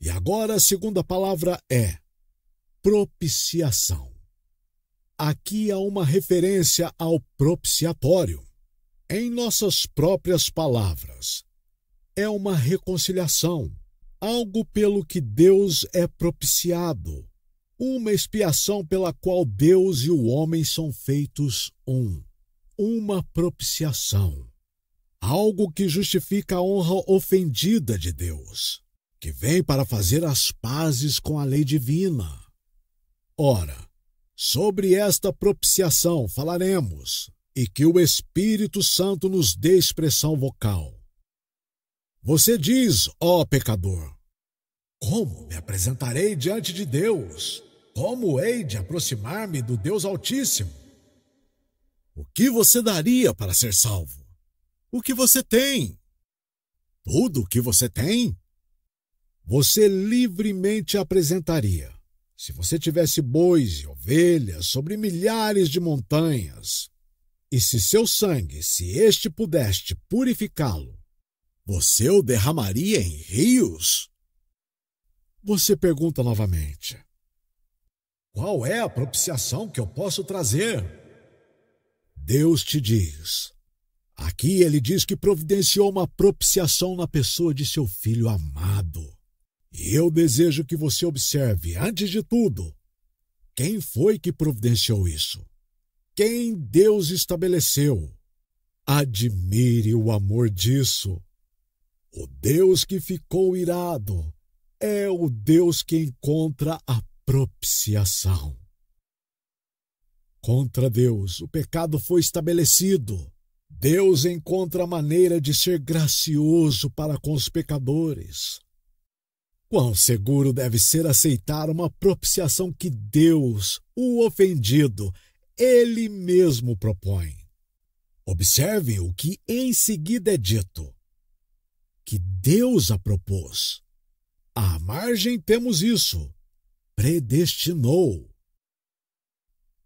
E agora a segunda palavra é propiciação. Aqui há uma referência ao propiciatório. Em nossas próprias palavras, é uma reconciliação, algo pelo que Deus é propiciado, uma expiação pela qual Deus e o homem são feitos um, uma propiciação, algo que justifica a honra ofendida de Deus, que vem para fazer as pazes com a lei divina. Ora, sobre esta propiciação falaremos, e que o Espírito Santo nos dê expressão vocal. Você diz, ó pecador, como me apresentarei diante de Deus? Como hei de aproximar-me do Deus Altíssimo? O que você daria para ser salvo? O que você tem? Tudo o que você tem? Você livremente apresentaria. Se você tivesse bois e ovelhas sobre milhares de montanhas, e se seu sangue, se este pudeste purificá-lo, você o derramaria em rios? Você pergunta novamente: Qual é a propiciação que eu posso trazer? Deus te diz. Aqui ele diz que providenciou uma propiciação na pessoa de seu filho amado. E eu desejo que você observe, antes de tudo, quem foi que providenciou isso? Quem Deus estabeleceu? Admire o amor disso. O Deus que ficou irado é o Deus que encontra a propiciação. Contra Deus, o pecado foi estabelecido. Deus encontra a maneira de ser gracioso para com os pecadores. Quão seguro deve ser aceitar uma propiciação que Deus, o ofendido, ele mesmo propõe. Observe o que em seguida é dito que Deus a propôs. À margem temos isso. Predestinou.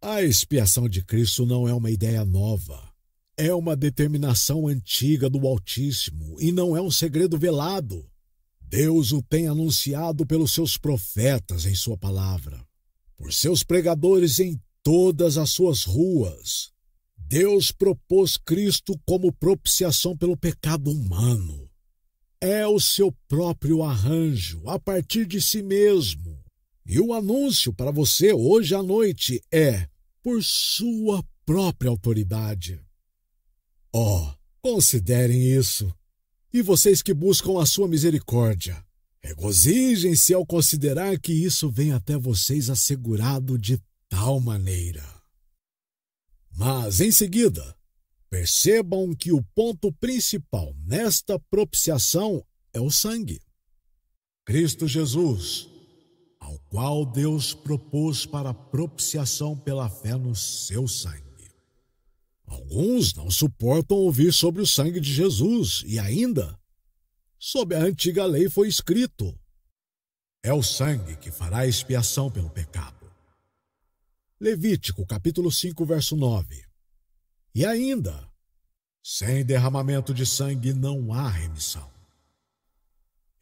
A expiação de Cristo não é uma ideia nova. É uma determinação antiga do Altíssimo e não é um segredo velado. Deus o tem anunciado pelos seus profetas em Sua palavra, por seus pregadores em todas as suas ruas. Deus propôs Cristo como propiciação pelo pecado humano é o seu próprio arranjo, a partir de si mesmo. E o anúncio para você hoje à noite é por sua própria autoridade. Oh, considerem isso. E vocês que buscam a sua misericórdia, regozijem-se ao considerar que isso vem até vocês assegurado de tal maneira. Mas, em seguida, Percebam que o ponto principal nesta propiciação é o sangue. Cristo Jesus, ao qual Deus propôs para propiciação pela fé no seu sangue. Alguns não suportam ouvir sobre o sangue de Jesus e ainda, sob a antiga lei foi escrito: é o sangue que fará expiação pelo pecado. Levítico capítulo 5, verso 9. E ainda, sem derramamento de sangue não há remissão.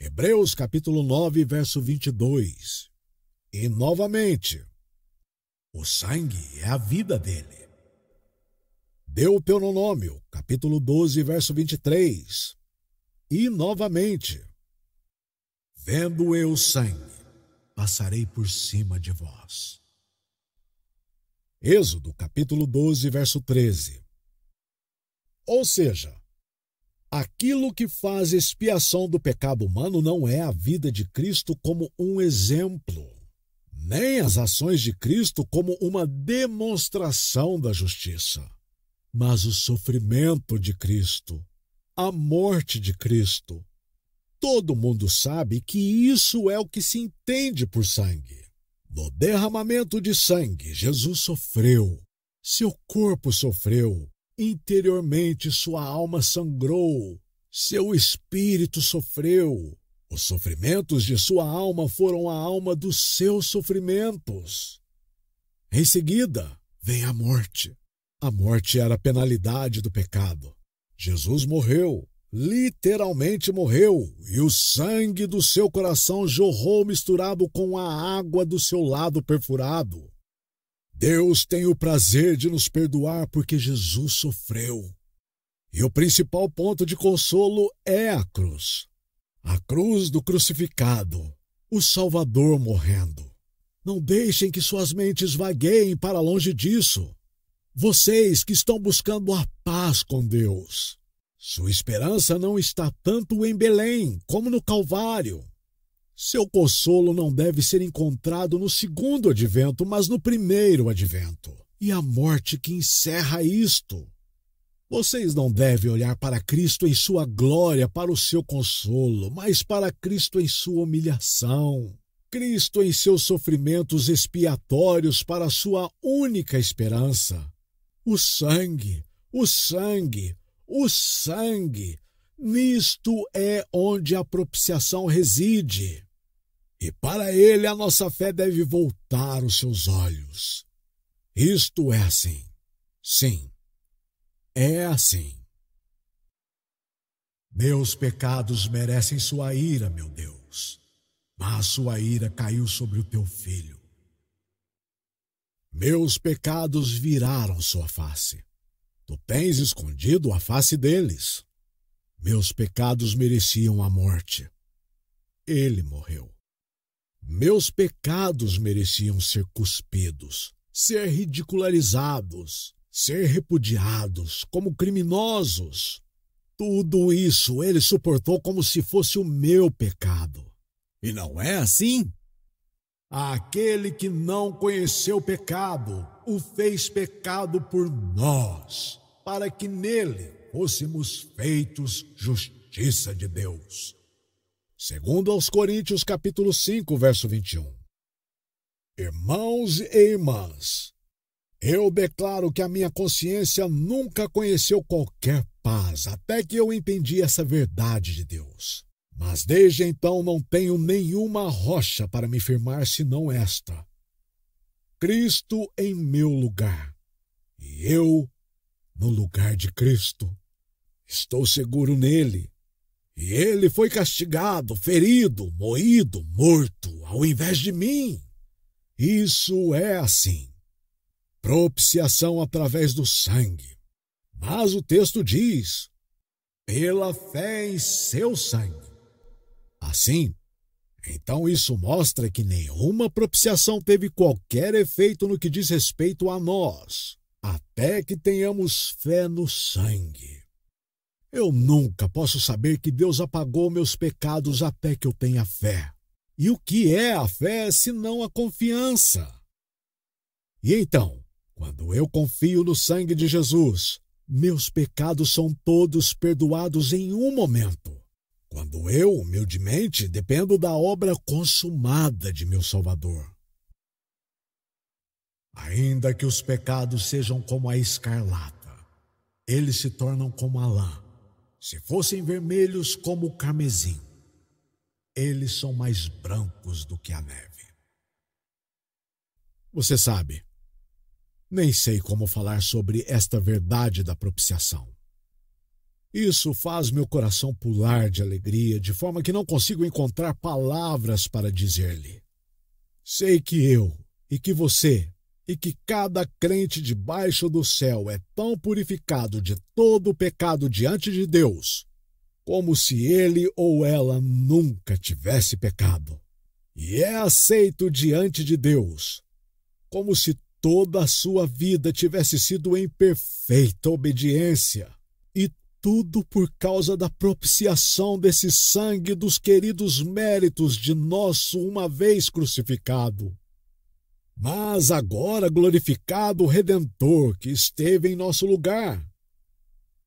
Hebreus capítulo 9, verso 22. E novamente, o sangue é a vida dele. Deuteronômio, capítulo 12, verso 23. E novamente, vendo eu sangue, passarei por cima de vós. Êxodo, capítulo 12, verso 13. Ou seja, aquilo que faz expiação do pecado humano não é a vida de Cristo como um exemplo, nem as ações de Cristo como uma demonstração da justiça, mas o sofrimento de Cristo, a morte de Cristo. Todo mundo sabe que isso é o que se entende por sangue. No derramamento de sangue, Jesus sofreu, seu corpo sofreu, Interiormente sua alma sangrou, seu espírito sofreu. Os sofrimentos de sua alma foram a alma dos seus sofrimentos. Em seguida, vem a morte. A morte era a penalidade do pecado. Jesus morreu, literalmente morreu e o sangue do seu coração jorrou misturado com a água do seu lado perfurado. Deus tem o prazer de nos perdoar porque Jesus sofreu. E o principal ponto de consolo é a cruz. A cruz do crucificado, o Salvador morrendo. Não deixem que suas mentes vagueiem para longe disso. Vocês que estão buscando a paz com Deus, sua esperança não está tanto em Belém como no Calvário. Seu consolo não deve ser encontrado no segundo advento, mas no primeiro advento. E a morte que encerra isto. Vocês não devem olhar para Cristo em sua glória para o seu consolo, mas para Cristo em sua humilhação. Cristo em seus sofrimentos expiatórios para a sua única esperança. O sangue, o sangue, o sangue. Nisto é onde a propiciação reside. E para ele a nossa fé deve voltar os seus olhos. Isto é assim. Sim, é assim. Meus pecados merecem sua ira, meu Deus, mas sua ira caiu sobre o teu filho. Meus pecados viraram sua face. Tu tens escondido a face deles. Meus pecados mereciam a morte. Ele morreu. Meus pecados mereciam ser cuspidos, ser ridicularizados, ser repudiados como criminosos. Tudo isso ele suportou como se fosse o meu pecado. E não é assim? Aquele que não conheceu pecado, o fez pecado por nós, para que nele fôssemos feitos justiça de Deus. Segundo aos Coríntios capítulo 5, verso 21. Irmãos e irmãs, eu declaro que a minha consciência nunca conheceu qualquer paz até que eu entendi essa verdade de Deus. Mas desde então não tenho nenhuma rocha para me firmar senão esta: Cristo em meu lugar, e eu no lugar de Cristo. Estou seguro nele. E ele foi castigado, ferido, moído, morto, ao invés de mim. Isso é assim. Propiciação através do sangue. Mas o texto diz: pela fé em seu sangue. Assim, então isso mostra que nenhuma propiciação teve qualquer efeito no que diz respeito a nós, até que tenhamos fé no sangue. Eu nunca posso saber que Deus apagou meus pecados até que eu tenha fé. E o que é a fé se não a confiança? E então, quando eu confio no sangue de Jesus, meus pecados são todos perdoados em um momento quando eu, humildemente, dependo da obra consumada de meu Salvador. Ainda que os pecados sejam como a escarlata, eles se tornam como a lã. Se fossem vermelhos como o carmesim, eles são mais brancos do que a neve. Você sabe, nem sei como falar sobre esta verdade da propiciação. Isso faz meu coração pular de alegria, de forma que não consigo encontrar palavras para dizer-lhe. Sei que eu, e que você, e que cada crente debaixo do céu é tão purificado de todo o pecado diante de Deus, como se ele ou ela nunca tivesse pecado. E é aceito diante de Deus, como se toda a sua vida tivesse sido em perfeita obediência tudo por causa da propiciação desse sangue dos queridos méritos de nosso uma vez crucificado. Mas agora glorificado o Redentor que esteve em nosso lugar.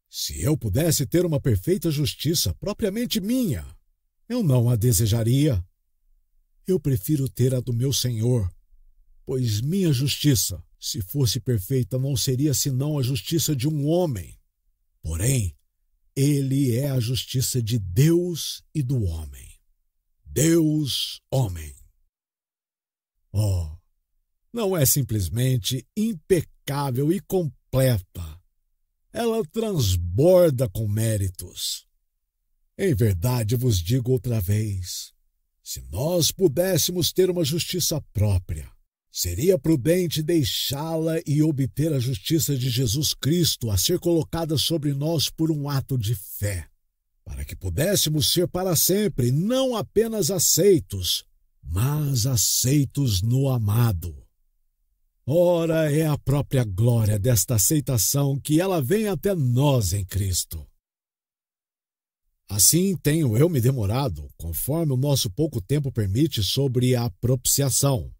Se eu pudesse ter uma perfeita justiça propriamente minha, eu não a desejaria. Eu prefiro ter a do meu Senhor, pois minha justiça, se fosse perfeita, não seria senão a justiça de um homem. Porém, ele é a justiça de Deus e do homem. Deus, homem. Oh, não é simplesmente impecável e completa. Ela transborda com méritos. Em verdade vos digo outra vez: se nós pudéssemos ter uma justiça própria, seria prudente deixá-la e obter a justiça de Jesus Cristo a ser colocada sobre nós por um ato de fé, para que pudéssemos ser para sempre não apenas aceitos, mas aceitos no amado. Ora, é a própria glória desta aceitação que ela vem até nós em Cristo. Assim tenho eu me demorado, conforme o nosso pouco tempo permite, sobre a propiciação